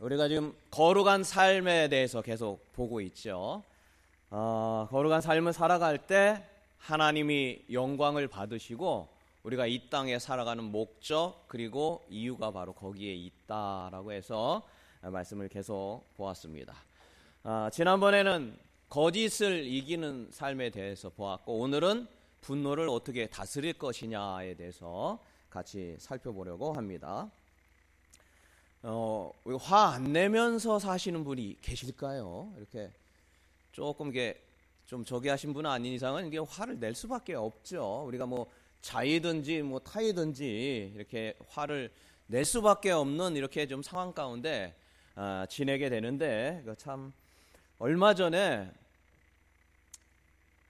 우리가 지금 거룩한 삶에 대해서 계속 보고 있죠. 어, 거룩한 삶을 살아갈 때 하나님이 영광을 받으시고 우리가 이 땅에 살아가는 목적 그리고 이유가 바로 거기에 있다라고 해서 말씀을 계속 보았습니다. 아, 지난번에는 거짓을 이기는 삶에 대해서 보았고 오늘은 분노를 어떻게 다스릴 것이냐에 대해서 같이 살펴보려고 합니다. 어, 화 안 내면서 사시는 분이 계실까요? 이렇게 조금 이게 좀 저기 하신 분은 아닌 이상은 이게 화를 낼 수밖에 없죠. 우리가 뭐 자이든지 뭐 타이든지 이렇게 화를 낼 수밖에 없는 이렇게 좀 상황 가운데 아, 지내게 되는데 참 얼마 전에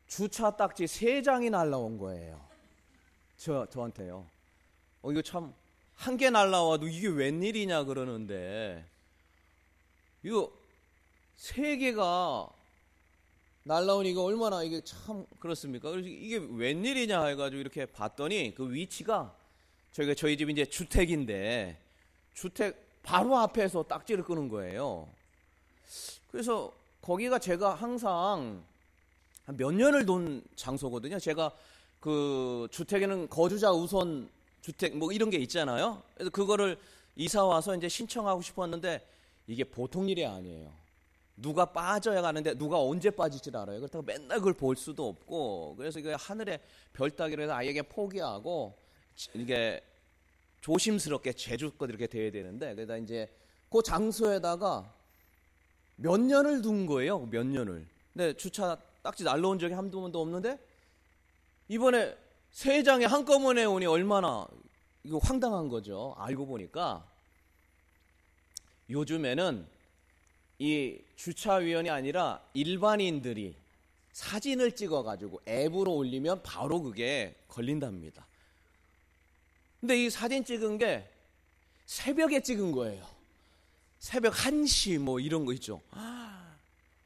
주차 딱지 세 장이 날라온 거예요. 저 저한테요. 어 이거 참 한 개 날라와도 이게 웬일이냐 그러는데 이거 세 개가 날라오니까 얼마나 이게 참 그렇습니까? 그래서 이게 웬일이냐 해가지고 이렇게 봤더니 그 위치가 저희가 저희 집 이제 주택인데 주택 바로 앞에서 딱지를 끄는 거예요. 그래서 거기가 제가 항상 몇 년을 돈 장소거든요. 제가 그 주택에는 거주자 우선 주택 뭐 이런 게 있잖아요. 그래서 그거를 이사 와서 이제 신청하고 싶었는데 이게 보통 일이 아니에요. 누가 빠져야 가는데 누가 언제 빠질지 알아요. 그렇다고 맨날 그걸 볼 수도 없고 그래서 이게 하늘에 별 따기로 해서 아이에게 포기하고 이게 조심스럽게 제주껏 이렇게 돼야 되는데 그러다 이제 그 장소에다가 몇 년을 둔 거예요. 몇 년을. 근데 주차 딱지 날라온 적이 한두 번도 없는데 이번에 세 장에 한꺼번에 오니 얼마나 이거 황당한 거죠. 알고 보니까 요즘에는 이 주차위원이 아니라 일반인들이 사진을 찍어가지고 앱으로 올리면 바로 그게 걸린답니다. 근데 이 사진 찍은 게 새벽에 찍은 거예요. 새벽 1시 뭐 이런 거 있죠. 아,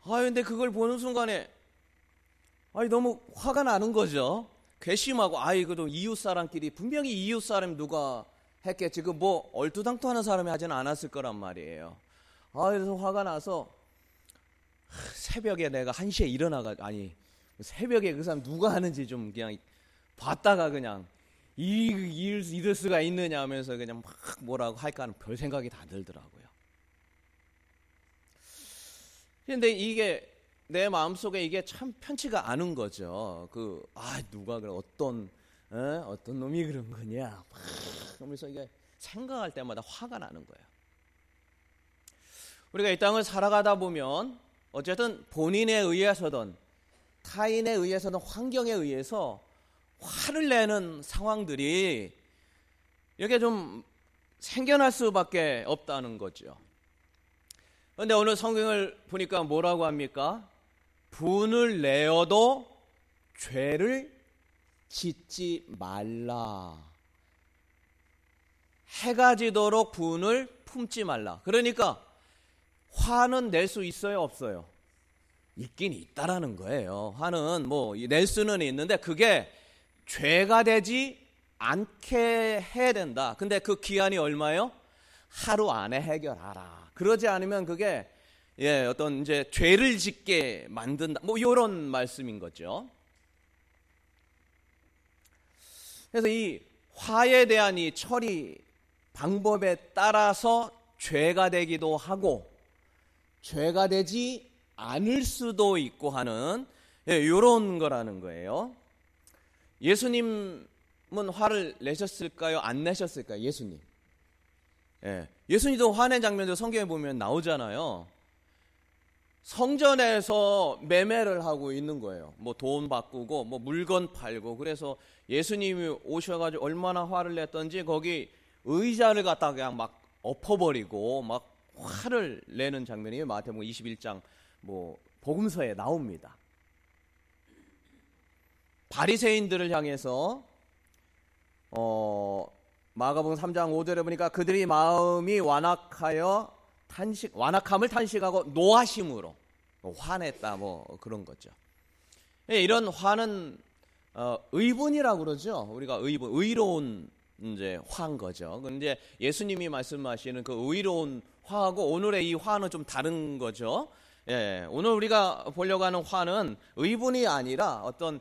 근데 그걸 보는 순간에 아니 너무 화가 나는 거죠. 괘씸하고 아이 그도 이웃 사람끼리 분명히 이웃 사람 누가 했겠지. 그 뭐 얼토당토하는 사람이 하지는 않았을 거란 말이에요. 아, 그래서 화가 나서 새벽에 내가 1시에 일어나가 아니 새벽에 그 사람 누가 하는지 좀 그냥 봤다가 그냥 이, 일, 이럴 수가 있느냐 하면서 그냥 막 뭐라고 할까 하는 별 생각이 다 들더라고요. 근데 이게 내 마음속에 이게 참 편치가 않은 거죠. 그, 아, 누가 그래, 어떤, 에? 어떤 놈이 그런 거냐. 막 그러면서 이게 생각할 때마다 화가 나는 거예요. 우리가 이 땅을 살아가다 보면 어쨌든 본인에 의해서든 타인에 의해서든 환경에 의해서 화를 내는 상황들이 이렇게 좀 생겨날 수밖에 없다는 거죠. 그런데 오늘 성경을 보니까 뭐라고 합니까? 분을 내어도 죄를 짓지 말라. 해가 지도록 분을 품지 말라. 그러니까 화는 낼 수 있어요, 없어요? 있긴 있다라는 거예요. 화는 뭐 낼 수는 있는데 그게 죄가 되지 않게 해야 된다. 근데 그 기한이 얼마예요? 하루 안에 해결하라. 그러지 않으면 그게 예, 어떤 이제 죄를 짓게 만든다. 뭐 이런 말씀인 거죠. 그래서 이 화에 대한 이 처리 방법에 따라서 죄가 되기도 하고 죄가 되지 않을 수도 있고 하는 예, 이런 거라는 거예요. 예수님은 화를 내셨을까요? 안 내셨을까요? 예수님. 예, 예수님도 화낸 장면도 성경에 보면 나오잖아요. 성전에서 매매를 하고 있는 거예요. 뭐 돈 바꾸고 뭐 물건 팔고 그래서 예수님이 오셔가지고 얼마나 화를 냈던지 거기 의자를 갖다가 그냥 막 엎어버리고 막 화를 내는 장면이 마태복음 21장 뭐 복음서에 나옵니다. 바리새인들을 향해서 어 마가복음 3장 5절에 보니까 그들이 마음이 완악하여 탄식 완악함을 탄식하고 노하심으로 뭐 화냈다 뭐 그런 거죠. 예, 이런 화는 어, 의분이라고 그러죠. 우리가 의분, 의로운 이제 화인 거죠. 근데 예수님이 말씀하시는 그 의로운 화하고 오늘의 이 화는 좀 다른 거죠. 예, 오늘 우리가 보려고 하는 화는 의분이 아니라 어떤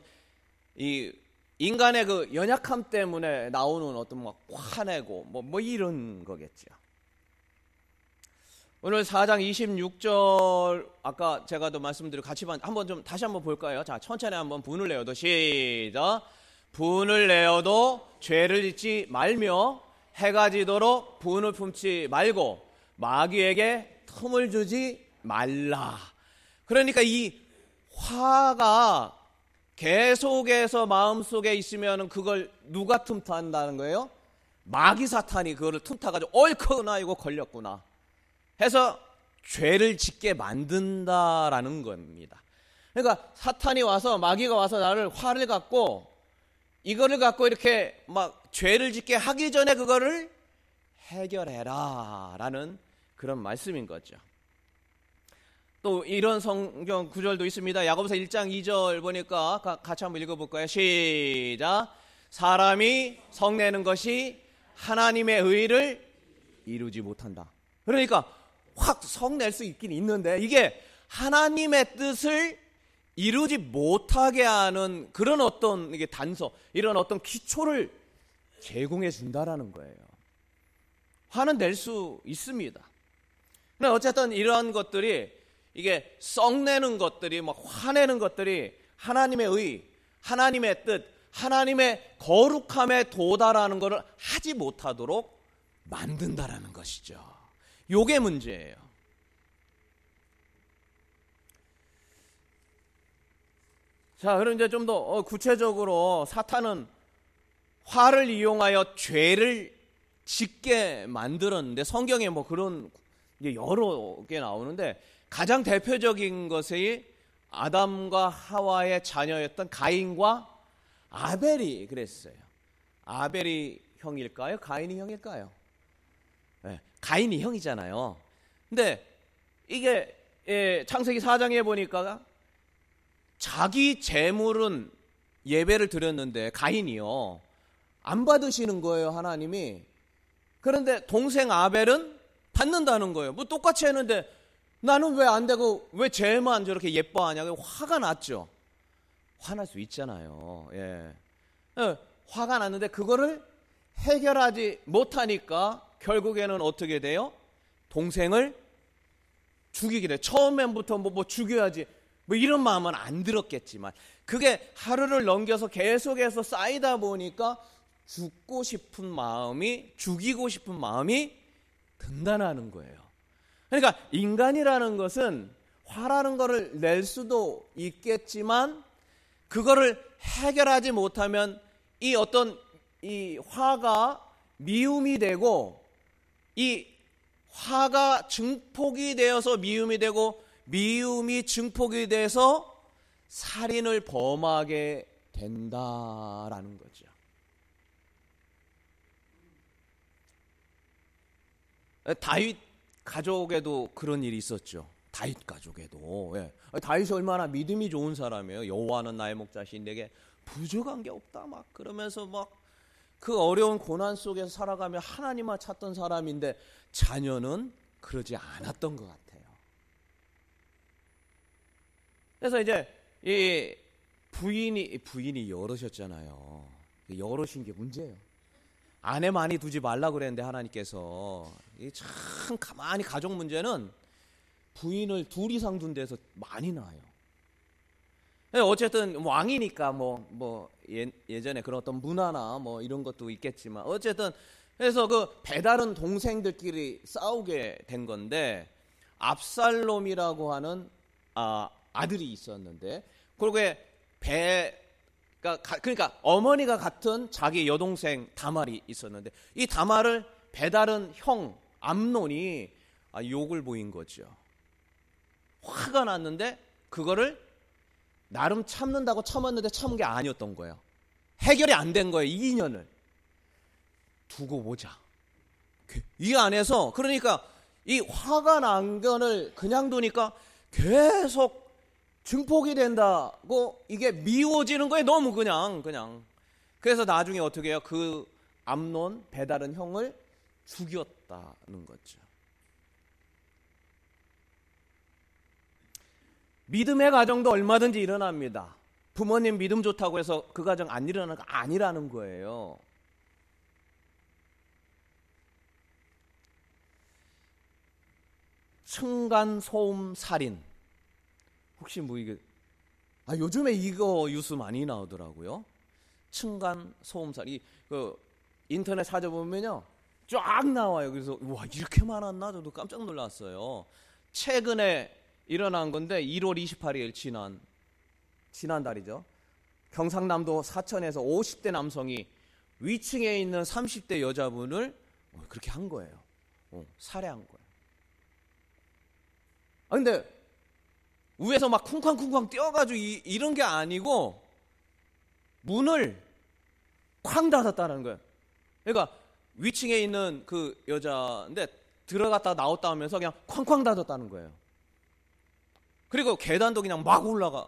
이 인간의 그 연약함 때문에 나오는 어떤 막 화내고 뭐, 뭐 이런 거겠죠. 오늘 4장 26절 아까 제가 도 말씀드리고 같이 한번 좀 다시 한번 볼까요? 자, 천천히 한번 분을 내어도 시작. 분을 내어도 죄를 짓지 말며 해가 지도록 분을 품지 말고 마귀에게 틈을 주지 말라. 그러니까 이 화가 계속해서 마음속에 있으면 그걸 누가 틈타한다는 거예요? 마귀 사탄이 그거를 틈타가지고 옳거나 이거 걸렸구나. 해서 죄를 짓게 만든다라는 겁니다. 그러니까 사탄이 와서 마귀가 와서 나를 화를 갖고 이거를 갖고 이렇게 막 죄를 짓게 하기 전에 그거를 해결해라라는 그런 말씀인 거죠. 또 이런 성경 구절도 있습니다. 야고보서 1장 2절 보니까 같이 한번 읽어볼까요? 시작. 사람이 성내는 것이 하나님의 의를 이루지 못한다. 그러니까 확 성낼 수 있긴 있는데 이게 하나님의 뜻을 이루지 못하게 하는 그런 어떤 이게 단서, 이런 어떤 기초를 제공해 준다라는 거예요. 화는 낼 수 있습니다. 근데 어쨌든 이러한 것들이 이게 썩내는 것들이 막 화내는 것들이 하나님의 의, 하나님의 뜻, 하나님의 거룩함에 도달하는 것을 하지 못하도록 만든다라는 것이죠. 요게 문제예요. 자, 그럼 이제 좀더 어, 구체적으로 사탄은 화를 이용하여 죄를 짓게 만들었는데 성경에 뭐 그런 여러 개 나오는데 가장 대표적인 것이 아담과 하와의 자녀였던 가인과 아벨이 그랬어요. 아벨이 형일까요? 가인이 형일까요? 네, 가인이 형이잖아요. 근데 이게 예, 창세기 4장에 보니까 자기 재물은 예배를 드렸는데 가인이요. 안 받으시는 거예요, 하나님이. 그런데 동생 아벨은 받는다는 거예요. 뭐 똑같이 했는데 나는 왜 안 되고 왜 쟤만 저렇게 예뻐하냐고 화가 났죠. 화날 수 있잖아요. 예. 예. 화가 났는데 그거를 해결하지 못하니까 결국에는 어떻게 돼요? 동생을 죽이게 돼. 처음엔부터 뭐, 뭐 죽여야지. 뭐 이런 마음은 안 들었겠지만 그게 하루를 넘겨서 계속해서 쌓이다 보니까 죽고 싶은 마음이 죽이고 싶은 마음이 든다는 거예요. 그러니까 인간이라는 것은 화라는 것을 낼 수도 있겠지만 그거를 해결하지 못하면 이 어떤 이 화가 미움이 되고 이 화가 증폭이 되어서 미움이 되고 미움이 증폭이 돼서 살인을 범하게 된다라는 거죠. 다윗 가족에도 그런 일이 있었죠. 다윗 가족에도. 예. 다윗이 얼마나 믿음이 좋은 사람이에요. 여호와는 나의 목자신 내게 부족한 게 없다 막 그러면서 막 그 어려운 고난 속에서 살아가며 하나님만 찾던 사람인데 자녀는 그러지 않았던 것 같아요. 그래서 이제 이 부인이 부인이 여러셨잖아요. 여러신 게 문제예요. 아내 많이 두지 말라 그랬는데 하나님께서 참 가만히 가족 문제는 부인을 둘 이상 둔 데서 많이 나요. 어쨌든 왕이니까 뭐, 뭐 예, 예전에 그런 어떤 문화나 뭐 이런 것도 있겠지만 어쨌든 그래서 그 배다른 동생들끼리 싸우게 된 건데 압살롬이라고 하는 아, 아들이 있었는데 그러게 배 그러니까, 그러니까 어머니가 같은 자기 여동생 다말이 있었는데 이 다말을 배다른 형 암론이 아, 욕을 보인 거죠. 화가 났는데 그거를 나름 참는다고 참았는데 참은 게 아니었던 거예요. 해결이 안 된 거예요. 이 인연을. 두고 보자. 그, 이 안에서 그러니까 이 화가 난 거를 그냥 두니까 계속 증폭이 된다고 이게 미워지는 거에 너무 그냥 그냥 그래서 나중에 어떻게 해요? 그 암론 배다른 형을 죽였다는 거죠. 믿음의 가정도 얼마든지 일어납니다. 부모님 믿음 좋다고 해서 그 가정 안 일어나는 거 아니라는 거예요. 층간 소음 살인. 혹시 뭐 이게 아 요즘에 이거 뉴스 많이 나오더라고요. 층간 소음 살인. 그 인터넷 찾아보면요. 쫙 나와요. 그래서 와 이렇게 많았나 저도 깜짝 놀랐어요. 최근에 일어난 건데 1월 28일 지난 지난달이죠. 경상남도 사천에서 50대 남성이 위층에 있는 30대 여자분을 어, 그렇게 한 거예요. 어, 살해한 거예요. 아 근데 위에서 막 쿵쾅쿵쾅 뛰어가지고 이, 이런 게 아니고 문을 쾅 닫았다는 거예요. 그러니까 위층에 있는 그 여자인데 들어갔다 나왔다 하면서 그냥 쾅쾅 닫았다는 거예요. 그리고 계단도 그냥 막 올라가.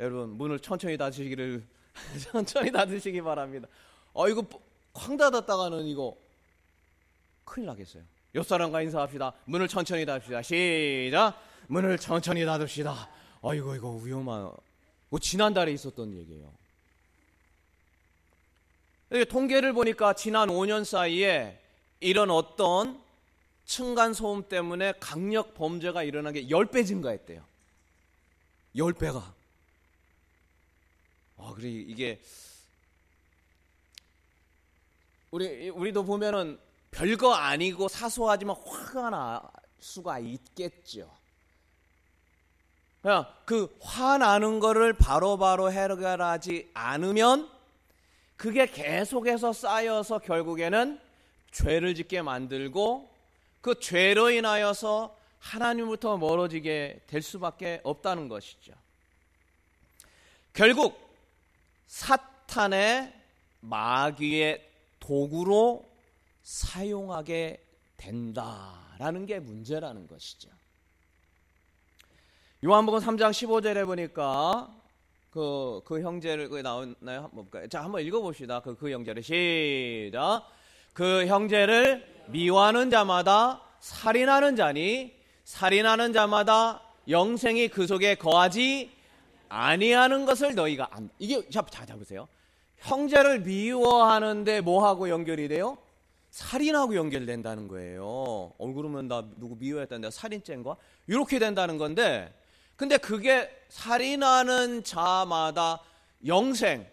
여러분 문을 천천히 닫으시기를 천천히 닫으시기 바랍니다. 어 이거 쾅 닫았다가는 이거 큰일 나겠어요. 옆 사람과 인사합시다. 문을 천천히 닫읍시다. 시작. 문을 천천히 닫읍시다. 아이고 이거 위험한. 뭐 지난달에 있었던 얘기예요. 통계를 보니까 지난 5년 사이에 이런 어떤 층간 소음 때문에 강력 범죄가 일어난 게 10배 증가했대요. 10배가. 아, 그래 이게 우리 우리도 보면은 별거 아니고 사소하지만 화가 날 수가 있겠죠. 그냥 그 화나는 거를 바로바로 바로 해결하지 않으면 그게 계속해서 쌓여서 결국에는 죄를 짓게 만들고 그 죄로 인하여서 하나님부터 멀어지게 될 수밖에 없다는 것이죠. 결국 사탄의 마귀의 도구로 사용하게 된다라는 게 문제라는 것이죠. 요한복음 3장 15절에 보니까 그, 그 형제를, 그 나오나요? 볼까요? 자, 한번 읽어봅시다. 그, 그 형제를. 시작. 그 형제를 미워하는 자마다 살인하는 자니, 살인하는 자마다 영생이 그 속에 거하지 아니하는 것을 너희가 안. 이게, 자, 자, 잡으세요. 형제를 미워하는데 뭐하고 연결이 돼요? 살인하고 연결된다는 거예요. 어, 그러면 나 누구 미워했다는데 살인죄인가? 이렇게 된다는 건데, 근데 그게 살인하는 자마다 영생,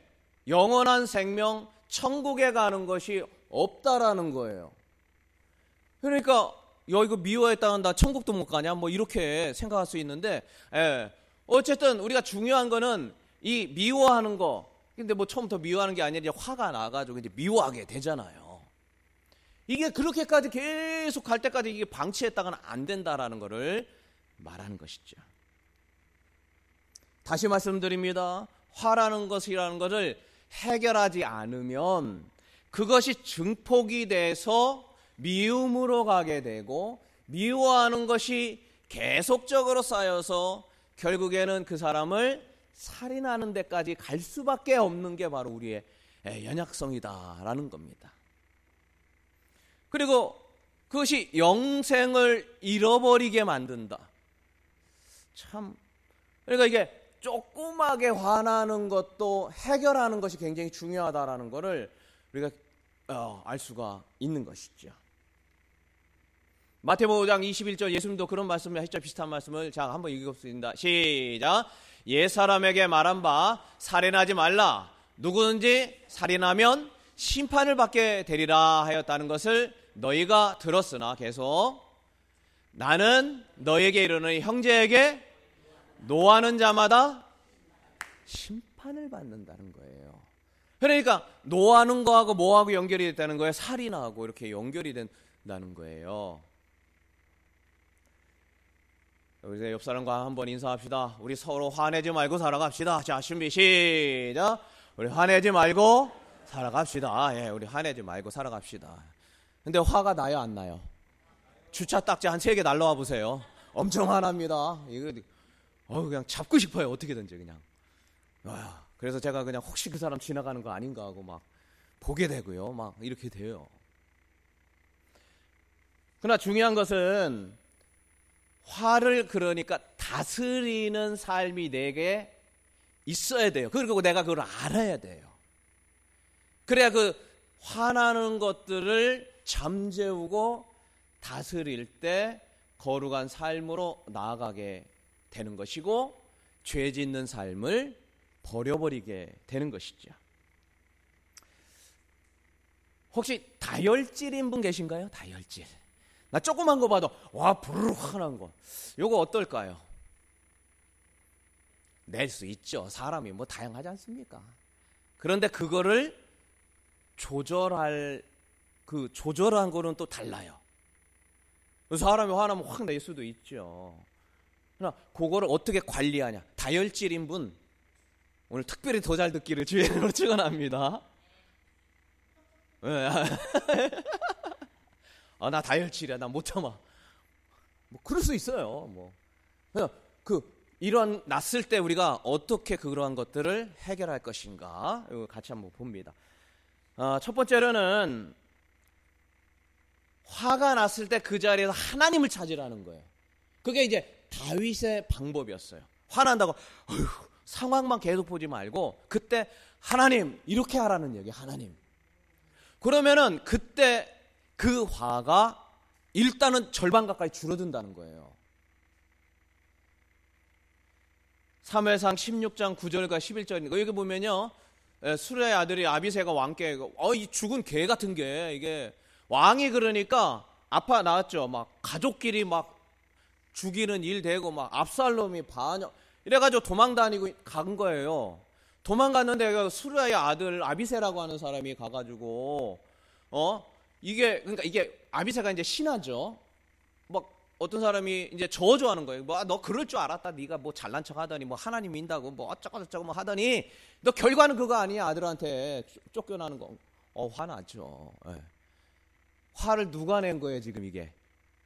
영원한 생명, 천국에 가는 것이 없다라는 거예요. 그러니까 여 이거 미워했다는 나 천국도 못 가냐? 뭐 이렇게 생각할 수 있는데, 예. 어쨌든 우리가 중요한 거는 이 미워하는 거. 근데 뭐 처음부터 미워하는 게 아니라 화가 나가지고 이제 미워하게 되잖아요. 이게 그렇게까지 계속 갈 때까지 이게 방치했다가는 안 된다라는 거를 말하는 것이죠. 다시 말씀드립니다. 화라는 것이라는 것을 해결하지 않으면 그것이 증폭이 돼서 미움으로 가게 되고 미워하는 것이 계속적으로 쌓여서 결국에는 그 사람을 살인하는 데까지 갈 수밖에 없는 게 바로 우리의 연약성이다라는 겁니다. 그리고 그것이 영생을 잃어버리게 만든다. 참 그러니까 이게 조그맣게 화나는 것도 해결하는 것이 굉장히 중요하다라는 것을 우리가 어, 알 수가 있는 것이죠. 마태복음 5장 21절 예수님도 그런 말씀을 했죠. 비슷한 말씀을 자 한번 읽어보겠습니다. 시작. 옛 사람에게 말한 바 살인하지 말라. 누구든지 살인하면 심판을 받게 되리라 하였다는 것을 너희가 들었으나 계속 나는 너에게 이르는 형제에게 노하는 자마다 심판을 받는다는 거예요. 그러니까 노하는 거하고 뭐하고 연결이 됐다는 거예요? 살인하고 이렇게 연결이 된다는 거예요. 우리 옆 사람과 한번 인사합시다. 우리 서로 화내지 말고 살아갑시다. 자, 준비 시작. 우리 화내지 말고 살아갑시다. 예, 우리 화내지 말고 살아갑시다. 근데 화가 나요, 안 나요? 주차 딱지 한 세 개 날라와 보세요. 엄청 화납니다. 이거 어 그냥 잡고 싶어요. 어떻게든지 그냥. 와, 그래서 제가 그냥 혹시 그 사람 지나가는 거 아닌가 하고 막 보게 되고요. 막 이렇게 돼요. 그러나 중요한 것은 화를 그러니까 다스리는 삶이 내게 있어야 돼요. 그리고 내가 그걸 알아야 돼요. 그래야 그 화나는 것들을 잠재우고 다스릴 때 거룩한 삶으로 나아가게 되는 것이고 죄 짓는 삶을 버려버리게 되는 것이죠. 혹시 다혈질인 분 계신가요? 다혈질. 나 조그만 거 봐도 와 부르르 화난 거. 요거 어떨까요? 낼 수 있죠. 사람이 뭐 다양하지 않습니까? 그런데 그거를 조절할 그 조절한 거는 또 달라요. 사람이 화나면 확 낼 수도 있죠. 그러나 그거를 어떻게 관리하냐? 다혈질인 분 오늘 특별히 더 잘 듣기를 주의로 축원합니다. 네. 아, 나 다혈질이야. 나 못 참아. 뭐 그럴 수 있어요. 뭐. 그 이런 났을 때 우리가 어떻게 그러한 것들을 해결할 것인가? 이거 같이 한번 봅니다. 어, 첫 번째로는 화가 났을 때 그 자리에서 하나님을 찾으라는 거예요. 그게 이제 다윗의 방법이었어요. 화난다고 어휴, 상황만 계속 보지 말고 그때 하나님 이렇게 하라는 얘기 하나님. 그러면은 그때 그 화가 일단은 절반 가까이 줄어든다는 거예요. 3회상 16장 9절과 11절 여기 보면요. 수레의 아들이 아비세가 왕께 어 이 죽은 개 같은 게 이게 왕이 그러니까 아파 나왔죠. 막 가족끼리 막 죽이는 일 되고 막 압살롬이 반역 이래가지고 도망 다니고 간 거예요. 도망갔는데 그 수르의 아들 아비세라고 하는 사람이 가가지고 어 이게 그러니까 이게 아비세가 이제 신하죠. 막 어떤 사람이 이제 저주하는 거예요. 뭐 너 그럴 줄 알았다. 네가 뭐 잘난 척 하더니 뭐 하나님 민다고 뭐 어쩌고 저쩌고 뭐 하더니 너 결과는 그거 아니야 아들한테 쫓겨나는 거. 어 화나죠. 네. 화를 누가 낸 거예요 지금 이게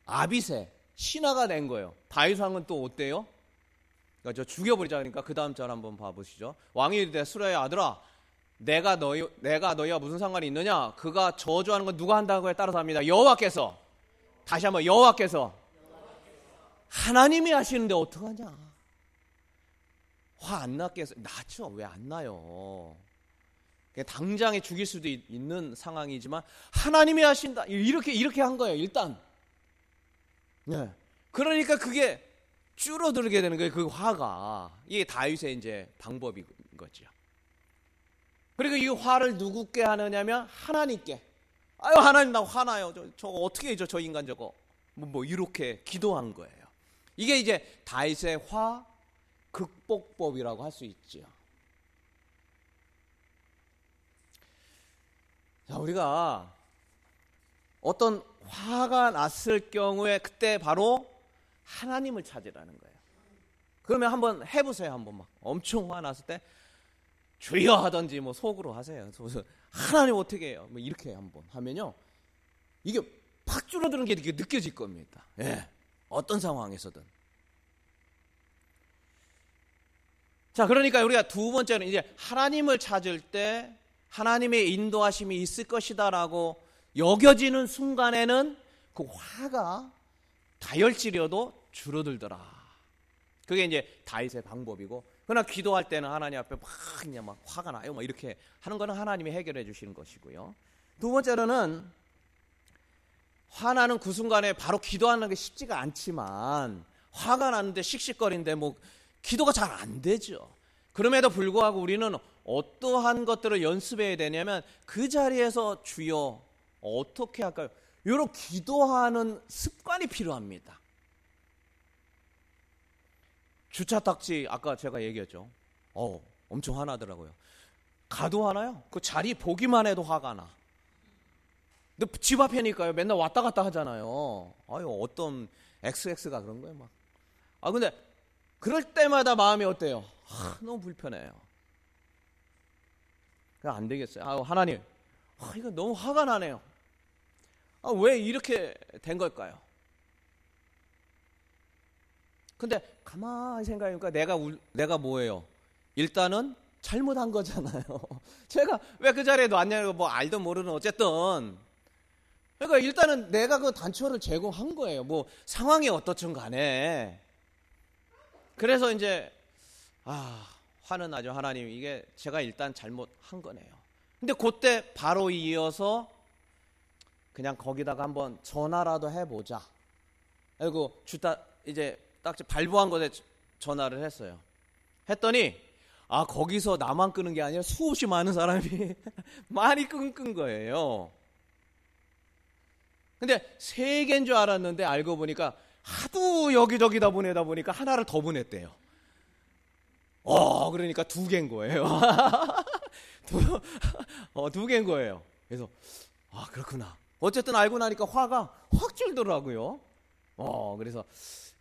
아비세 신하가 낸 거예요. 다윗왕은 또 어때요? 그러니까 저 죽여버리자 그러니까 그 다음 절 한번 봐보시죠. 왕이 이르되 수라의 아들아 내가 너희 내가 너희와 무슨 상관이 있느냐? 그가 저주하는 건 누가 한다고에 따라서 합니다. 여호와께서 다시 한번 여호와께서 하나님이 하시는데 어떡하냐? 화 안 났겠어? 나죠. 왜 안 나요? 당장에 죽일 수도 있는 상황이지만 하나님이 하신다. 이렇게 이렇게 한 거예요. 일단. 네. 그러니까 그게 줄어들게 되는 거예요. 그 화가 이게 다윗의 이제 방법인 거죠. 그리고 이 화를 누구께 하느냐면 하나님께. 아유 하나님 나 화나요. 저, 저거 어떻게 해줘 저 인간 저거. 뭐, 뭐 이렇게 기도한 거예요. 이게 이제 다윗의 화 극복법이라고 할 수 있죠. 자, 우리가 어떤 화가 났을 경우에 그때 바로 하나님을 찾으라는 거예요. 그러면 한번 해보세요. 한번 막 엄청 화났을 때 주여 하든지 뭐 속으로 하세요. 하나님 어떻게 해요? 뭐 이렇게 한번 하면요. 이게 팍 줄어드는 게 느껴질 겁니다. 예. 어떤 상황에서든. 자, 그러니까 우리가 두 번째는 이제 하나님을 찾을 때 하나님의 인도하심이 있을 것이다라고 여겨지는 순간에는 그 화가 다혈질이어도 줄어들더라. 그게 이제 다윗의 방법이고, 그러나 기도할 때는 하나님 앞에 막 그냥 막 화가 나요, 막 이렇게 하는 거는 하나님이 해결해 주시는 것이고요. 두 번째로는 화나는 그 순간에 바로 기도하는 게 쉽지가 않지만 화가 나는데 씩씩거리는데 뭐 기도가 잘 안 되죠. 그럼에도 불구하고 우리는 어떠한 것들을 연습해야 되냐면 그 자리에서 주여 어떻게 할까요? 이런 기도하는 습관이 필요합니다. 주차 딱지 아까 제가 얘기했죠. 어, 엄청 화나더라고요. 가도 하나요? 그 자리 보기만 해도 화가 나. 근데 집 앞이니까요. 맨날 왔다 갔다 하잖아요. 아유, 어떤 XX가 그런 거예요, 막. 아, 근데 그럴 때마다 마음이 어때요? 아, 너무 불편해요. 안 되겠어요. 아, 하나님, 아, 이거 너무 화가 나네요. 아, 왜 이렇게 된 걸까요? 근데 가만히 생각해보니까 내가 내가 뭐예요? 일단은 잘못한 거잖아요. 제가 왜 그 자리에 놨냐고 뭐 알든 모르든 어쨌든 그러니까 일단은 내가 그 단초를 제공한 거예요. 뭐 상황이 어떻든 간에. 그래서 이제 아 화는 나죠 하나님 이게 제가 일단 잘못한 거네요. 근데 그때 바로 이어서 그냥 거기다가 한번 전화라도 해보자. 그리고 주다 이제 딱 발부한 것에 전화를 했어요. 했더니 아 거기서 나만 끄는 게 아니라 수없이 많은 사람이 많이 끈끈 거예요. 근데 세 개인 줄 알았는데 알고 보니까 하도 여기저기다 보내다 보니까 하나를 더 보냈대요. 어, 그러니까 두 개인 거예요. 두, 어, 두 개인 거예요. 그래서, 아, 그렇구나. 어쨌든 알고 나니까 화가 확 줄더라고요. 어, 그래서,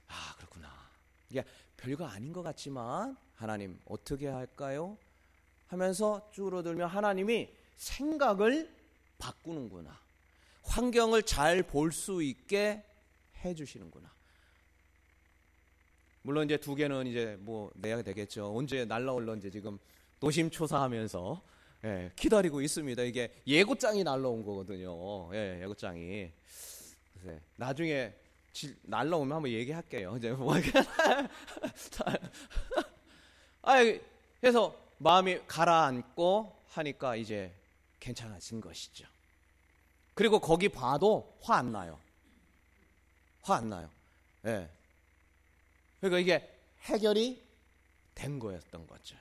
아, 그렇구나. 이게 별거 아닌 것 같지만, 하나님, 어떻게 할까요? 하면서 줄어들면 하나님이 생각을 바꾸는구나. 환경을 잘 볼 수 있게 해 주시는구나. 물론 이제 두 개는 이제 뭐 내야 되겠죠. 언제 날라올런지 지금 노심초사하면서 예, 기다리고 있습니다. 이게 예고장이 날라온 거거든요. 예, 예고장이. 그래서 나중에 지, 날라오면 한번 얘기할게요. 이제 뭐 아, 그래서 마음이 가라앉고 하니까 이제 괜찮아진 것이죠. 그리고 거기 봐도 화 안 나요. 화 안 나요. 예. 그러니까 이게 해결이 된 거였던 거죠.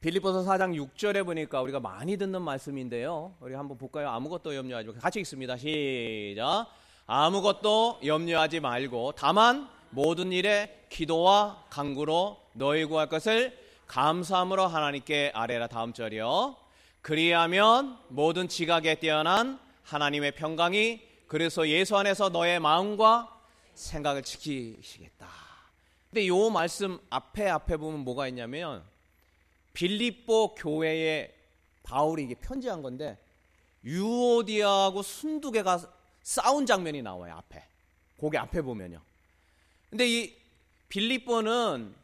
빌립보서 4장 6절에 보니까 우리가 많이 듣는 말씀인데요. 우리 한번 볼까요? 아무것도 염려하지 말고 같이 읽습니다. 시작. 아무것도 염려하지 말고 다만 모든 일에 기도와 간구로 너희 구할 것을 감사함으로 하나님께 아뢰라 다음 절이요. 그리하면 모든 지각에 뛰어난 하나님의 평강이 그래서 예수 안에서 너의 마음과 생각을 지키시겠다. 근데 요 말씀 앞에 앞에 보면 뭐가 있냐면 빌립보 교회에 바울이 이게 편지한 건데 유오디아하고 순두개가 싸운 장면이 나와요 앞에. 거기 앞에 보면요. 근데 이 빌립보는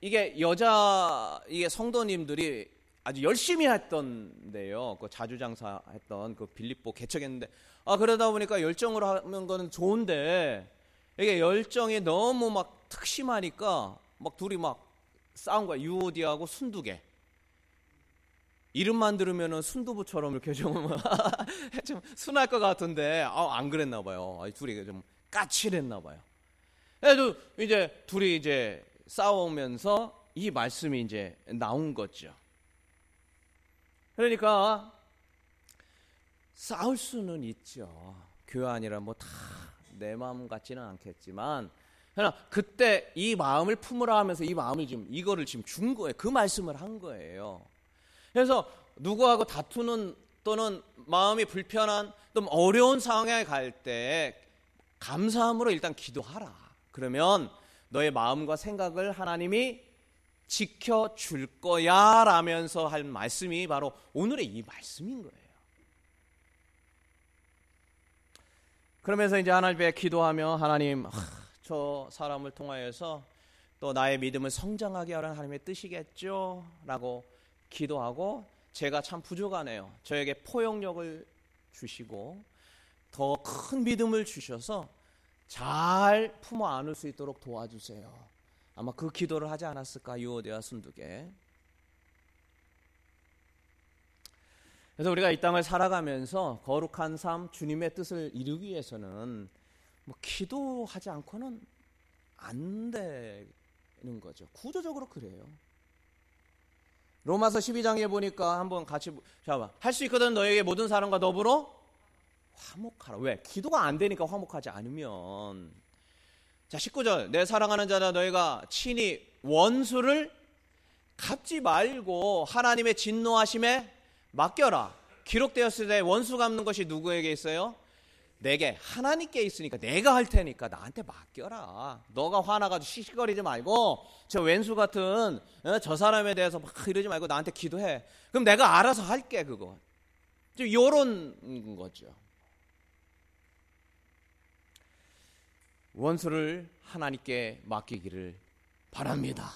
이게 여자 이게 성도님들이 아주 열심히 했던데요. 그 자주 장사 했던 그 빌립보 개척했는데 아 그러다 보니까 열정으로 하는 거는 좋은데 이게 열정이 너무 막 특심하니까 막 둘이 막 싸운 거야. 유오디하고 순두개. 이름만 들으면은 순두부처럼 이렇게 좀, 좀 순할 것 같은데 아, 안 그랬나 봐요. 아, 둘이 좀 까칠했나 봐요. 그래도 이제 둘이 이제 싸우면서 이 말씀이 이제 나온 거죠. 그러니까 싸울 수는 있죠. 아니라 뭐 다 내 마음 같지는 않겠지만 그러나 그때 이 마음을 품으라 하면서 이 마음을 지금 이거를 지금 준 거예요. 그 말씀을 한 거예요. 그래서 누구하고 다투는 또는 마음이 불편한 좀 어려운 상황에 갈 때 감사함으로 일단 기도하라. 그러면 너의 마음과 생각을 하나님이 지켜줄 거야 라면서 할 말씀이 바로 오늘의 이 말씀인 거예요. 그러면서 이제 하나님께 기도하며 하나님 저 사람을 통하여서 또 나의 믿음을 성장하게 하라는 하나님의 뜻이겠죠? 라고 기도하고 제가 참 부족하네요. 저에게 포용력을 주시고 더 큰 믿음을 주셔서 잘 품어 안을 수 있도록 도와주세요. 아마 그 기도를 하지 않았을까 유오대와 순두개. 그래서 우리가 이 땅을 살아가면서 거룩한 삶, 주님의 뜻을 이루기 위해서는 뭐 기도하지 않고는 안 되는 거죠. 구조적으로 그래요. 로마서 12장에 보니까 한번 같이 잠깐만 할 수 있거든 너에게 모든 사람과 더불어 화목하라. 왜? 기도가 안 되니까 화목하지 않으면 자, 19절. 내 사랑하는 자나 너희가 친히 원수를 갚지 말고 하나님의 진노하심에 맡겨라. 기록되었을 때 원수 갚는 것이 누구에게 있어요? 내게 하나님께 있으니까 내가 할 테니까 나한테 맡겨라. 너가 화나가지고 시시거리지 말고 저 왼수 같은 어, 저 사람에 대해서 막 이러지 말고 나한테 기도해. 그럼 내가 알아서 할게 그거. 좀 요런 거죠. 원수를 하나님께 맡기기를 바랍니다.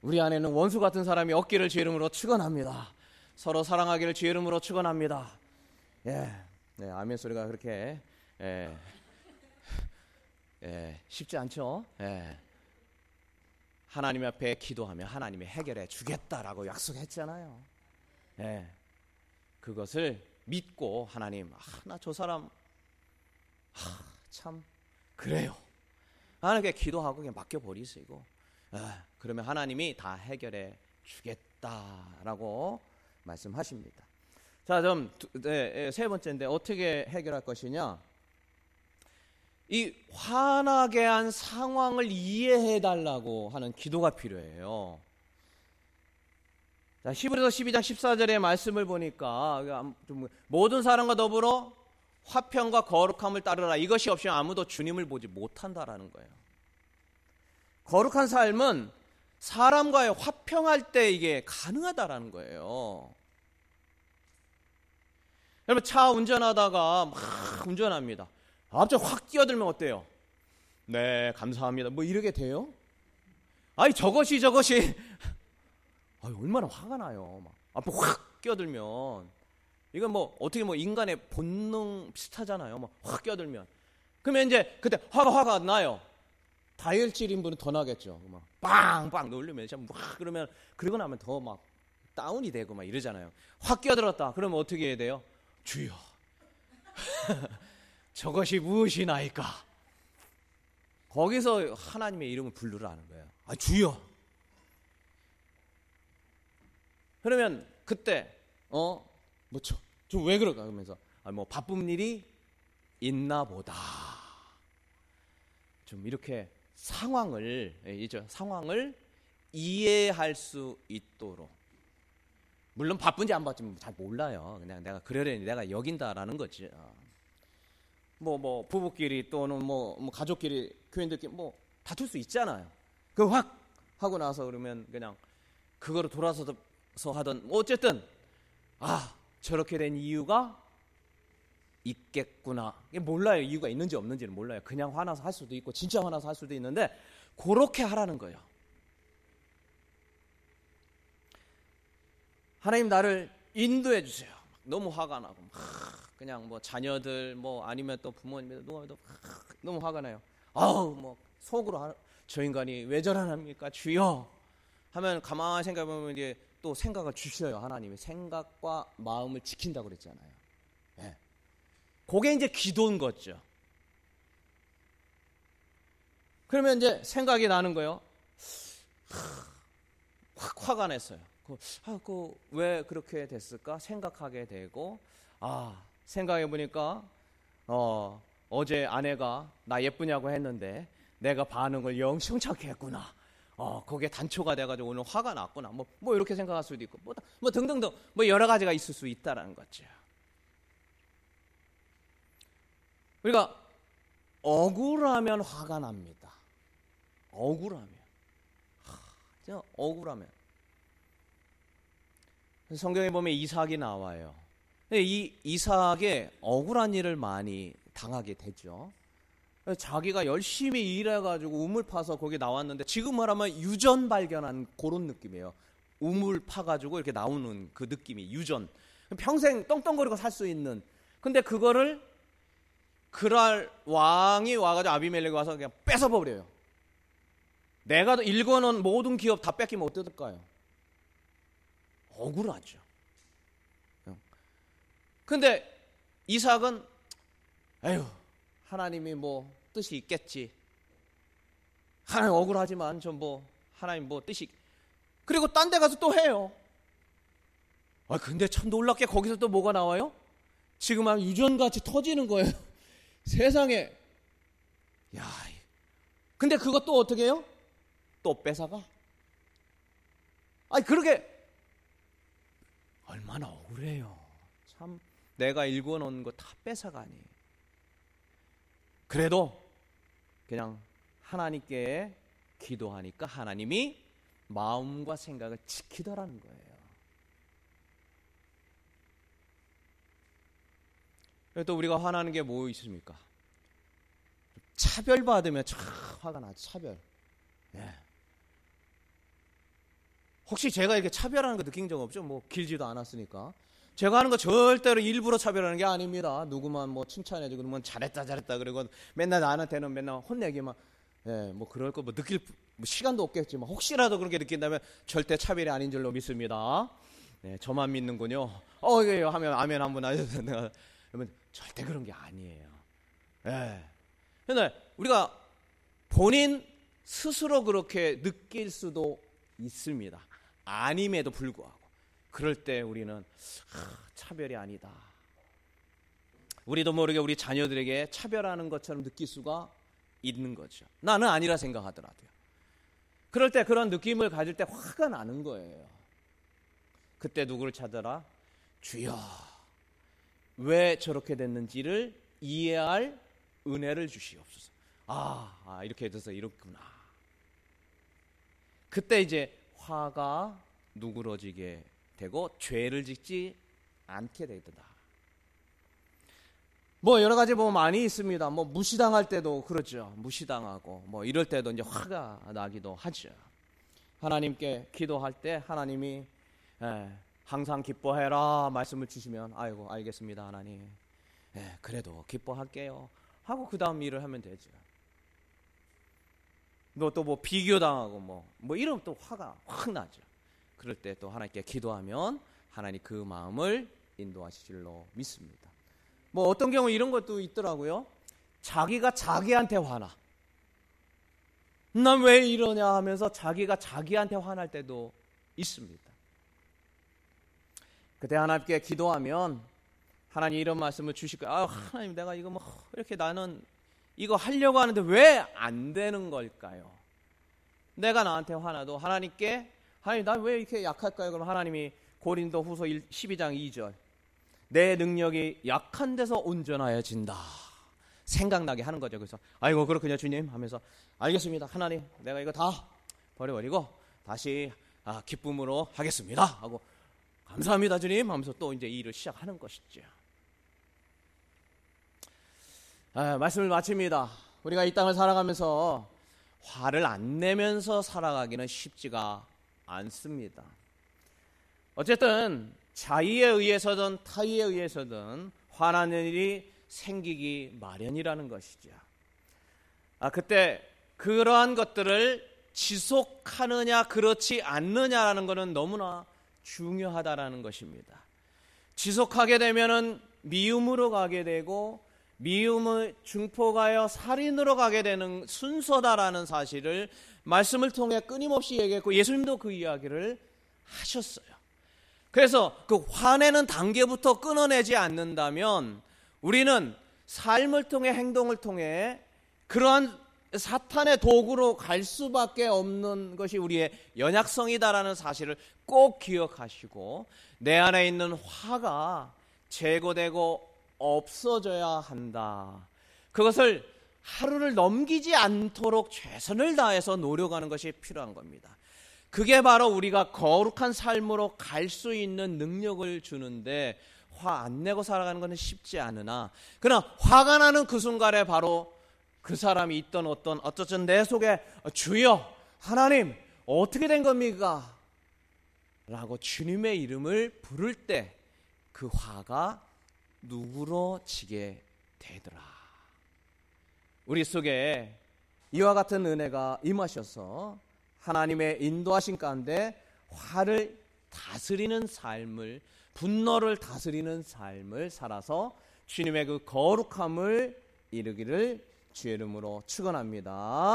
우리 안에는 원수 같은 사람이 어깨를 제 이름으로 축원합니다. 서로 사랑하기를 주의 이름으로 축원합니다. 예, 네, 아멘 소리가 그렇게 예, 예, 쉽지 않죠. 예. 하나님 앞에 기도하며 하나님이 해결해 주겠다라고 약속했잖아요. 예, 그것을 믿고 하나님, 아, 나 저 사람 아, 참 그래요. 하나님께 기도하고 그냥 맡겨 버리시고, 아, 그러면 하나님이 다 해결해 주겠다라고 말씀하십니다. 자, 좀 네, 세 번째인데 어떻게 해결할 것이냐? 이 화나게 한 상황을 이해해 달라고 하는 기도가 필요해요. 자, 히브리서 12장 14절의 말씀을 보니까 좀 모든 사람과 더불어 화평과 거룩함을 따르라. 이것이 없이 아무도 주님을 보지 못한다라는 거예요. 거룩한 삶은 사람과의 화평할 때 이게 가능하다라는 거예요. 여러분 차 운전하다가 막 운전합니다. 갑자기 확 뛰어들면 어때요? 네, 감사합니다. 뭐 이러게 돼요? 아니 저것이 저것이 아유, 얼마나 화가 나요. 막 앞에 확 끼어들면 이건 뭐 어떻게 뭐 인간의 본능 비슷하잖아요. 막 확 끼어들면 그러면 이제 그때 화가 화가 나요. 다혈질인 분은 더 나겠죠. 막 빵빵 놀리면 막 그러면 그러고 나면 더 막 다운이 되고 막 이러잖아요. 확 끼어들었다. 그러면 어떻게 해야 돼요? 주여. 저것이 무엇이나이까? 거기서 하나님의 이름을 부르라는 거예요. 아, 주여. 그러면 그때 어 뭐죠? 좀왜 그럴까 그러면서 아, 뭐 바쁜 일이 있나 보다. 좀 이렇게 상황을 예, 이죠 상황을 이해할 수 있도록 물론 바쁜지 안 바쁜지 잘 몰라요. 그냥 내가 그러려니 내가 여긴다라는 거지. 뭐뭐 뭐 부부끼리 또는 뭐, 뭐 가족끼리 교인들끼리 뭐 다툴 수 있잖아요. 그 확 하고 나서 그러면 그냥 그거를 돌아서서 하던 뭐 어쨌든 아 저렇게 된 이유가 있겠구나. 몰라요. 이유가 있는지 없는지는 몰라요. 그냥 화나서 할 수도 있고 진짜 화나서 할 수도 있는데 그렇게 하라는 거예요. 하나님 나를 인도해 주세요. 너무 화가 나고 그냥 뭐 자녀들 뭐 아니면 또 부모님 너무 너무 화가 나요. 아우 뭐 속으로 저 인간이 왜 저러합니까 주여 하면 가만히 생각해 보면 이제 또 생각을 주셔요. 하나님이 생각과 마음을 지킨다고 그랬잖아요. 예. 그게 이제 기도인 거죠. 그러면 이제 생각이 나는 거예요. 확 화가 냈어요. 그, 아, 그왜 그렇게 됐을까 생각하게 되고 아 생각해 보니까 어 어제 아내가 나 예쁘냐고 했는데 내가 반응을 영성찮게 했구나. 어, 거기에 단초가 돼가지고 오늘 화가 났구나. 뭐, 뭐 이렇게 생각할 수도 있고, 뭐, 뭐 등등등, 뭐 여러 가지가 있을 수 있다라는 거죠. 우리가 억울하면 화가 납니다. 억울하면. 하, 억울하면. 성경에 보면 이삭이 나와요. 이 이삭의 억울한 일을 많이 당하게 되죠. 자기가 열심히 일해가지고 우물 파서 거기 나왔는데 지금 말하면 유전 발견한 그런 느낌이에요. 우물 파가지고 이렇게 나오는 그 느낌이 유전. 평생 떵떵거리고 살 수 있는. 근데 그거를 그랄 왕이 와가지고 아비멜렉이 와서 그냥 뺏어버려요. 내가 일궈놓은 모든 기업 다 뺏기면 어떨까요? 억울하죠. 근데 이삭은 에휴 하나님이 뭐 뜻이 있겠지. 하나님 억울하지만 좀뭐 하나님 뭐 뜻이 그리고 딴 데 가서 또 해요. 아 근데 참 놀랍게 거기서 또 뭐가 나와요? 지금 한 유전같이 터지는 거예요. 세상에 야 근데 그것도 어떻게 해요? 또 뺏어가? 아니 그러게 얼마나 억울해요. 참 내가 읽어놓은 거 다 뺏어가니. 그래도 그냥 하나님께 기도하니까 하나님이 마음과 생각을 지키더라는 거예요. 또 우리가 화나는 게 뭐 있습니까? 차별받으면 참 화가 나죠. 차별. 예. 혹시 제가 이렇게 차별하는 거 느낀 적 없죠? 뭐 길지도 않았으니까. 제가 하는 거 절대로 일부러 차별하는 게 아닙니다. 누구만 뭐 칭찬해주고 누구만 잘했다 잘했다 그리고 맨날 나한테는 맨날 혼내기만 예, 뭐 그럴 거 뭐 느낄 뭐 시간도 없겠지만 혹시라도 그렇게 느낀다면 절대 차별이 아닌 줄로 믿습니다. 네, 저만 믿는군요. 어, 이게 하면 아멘 한번 하셔서 내가 여러분 절대 그런 게 아니에요. 예. 근데 우리가 본인 스스로 그렇게 느낄 수도 있습니다. 아님에도 불구하고 그럴 때 우리는 아, 차별이 아니다. 우리도 모르게 우리 자녀들에게 차별하는 것처럼 느낄 수가 있는 거죠. 나는 아니라 생각하더라도요. 그럴 때 그런 느낌을 가질 때 화가 나는 거예요. 그때 누구를 찾아라? 주여. 왜 저렇게 됐는지를 이해할 은혜를 주시옵소서. 아, 아 이렇게 돼서 이렇구나. 그때 이제 화가 누그러지게 되고 죄를 짓지 않게 되더라. 뭐 여러 가지 뭐 많이 있습니다. 뭐 무시당할 때도 그렇죠. 무시당하고 뭐 이럴 때도 이제 화가 나기도 하죠. 하나님께 기도할 때 하나님이 예, 항상 기뻐해라 말씀을 주시면 아이고 알겠습니다 하나님. 예, 그래도 기뻐할게요. 하고 그 다음 일을 하면 되죠. 너또뭐 비교당하고 뭐, 뭐 이러면 또 화가 확 나죠. 그럴 때 또 하나님께 기도하면 하나님 그 마음을 인도하실 줄로 믿습니다. 뭐 어떤 경우 이런 것도 있더라고요. 자기가 자기한테 화나. 난 왜 이러냐 하면서 자기가 자기한테 화날 때도 있습니다. 그때 하나님께 기도하면 하나님 이런 말씀을 주실 거예요. 아, 하나님 내가 이거 뭐 이렇게 나는 이거 하려고 하는데 왜 안 되는 걸까요? 내가 나한테 화나도 하나님께 하나님 나왜 이렇게 약할까요? 그럼 하나님이 고린도 후서 12장 2절 내 능력이 약한 데서 온전하여진다. 생각나게 하는 거죠. 그래서 아이고 그렇군요 주님 하면서 알겠습니다 하나님 내가 이거 다 버려버리고 다시 아, 기쁨으로 하겠습니다 하고 감사합니다 주님 하면서 또 이제 일을 시작하는 것이죠. 아, 말씀을 마칩니다. 우리가 이 땅을 살아가면서 화를 안 내면서 살아가기는 쉽지가 않습니다. 어쨌든 자의에 의해서든 타의에 의해서든 화나는 일이 생기기 마련이라는 것이죠. 아, 그때 그러한 것들을 지속하느냐 그렇지 않느냐라는 것은 너무나 중요하다라는 것입니다. 지속하게 되면은 미움으로 가게 되고 미움의 중포가여 살인으로 가게 되는 순서다라는 사실을 말씀을 통해 끊임없이 얘기했고 예수님도 그 이야기를 하셨어요. 그래서 그 화내는 단계부터 끊어내지 않는다면 우리는 삶을 통해 행동을 통해 그러한 사탄의 도구로 갈 수밖에 없는 것이 우리의 연약성이다라는 사실을 꼭 기억하시고 내 안에 있는 화가 제거되고 없어져야 한다. 그것을 하루를 넘기지 않도록 최선을 다해서 노력하는 것이 필요한 겁니다. 그게 바로 우리가 거룩한 삶으로 갈 수 있는 능력을 주는데 화 안 내고 살아가는 것은 쉽지 않으나 그러나 화가 나는 그 순간에 바로 그 사람이 있던 어떤 어쩌든 내 속에 주여 하나님 어떻게 된 겁니까? 라고 주님의 이름을 부를 때 그 화가 누구로 지게 되더라. 우리 속에 이와 같은 은혜가 임하셔서 하나님의 인도하신 가운데 화를 다스리는 삶을 분노를 다스리는 삶을 살아서 주님의 그 거룩함을 이루기를 주의 이름으로 축원합니다.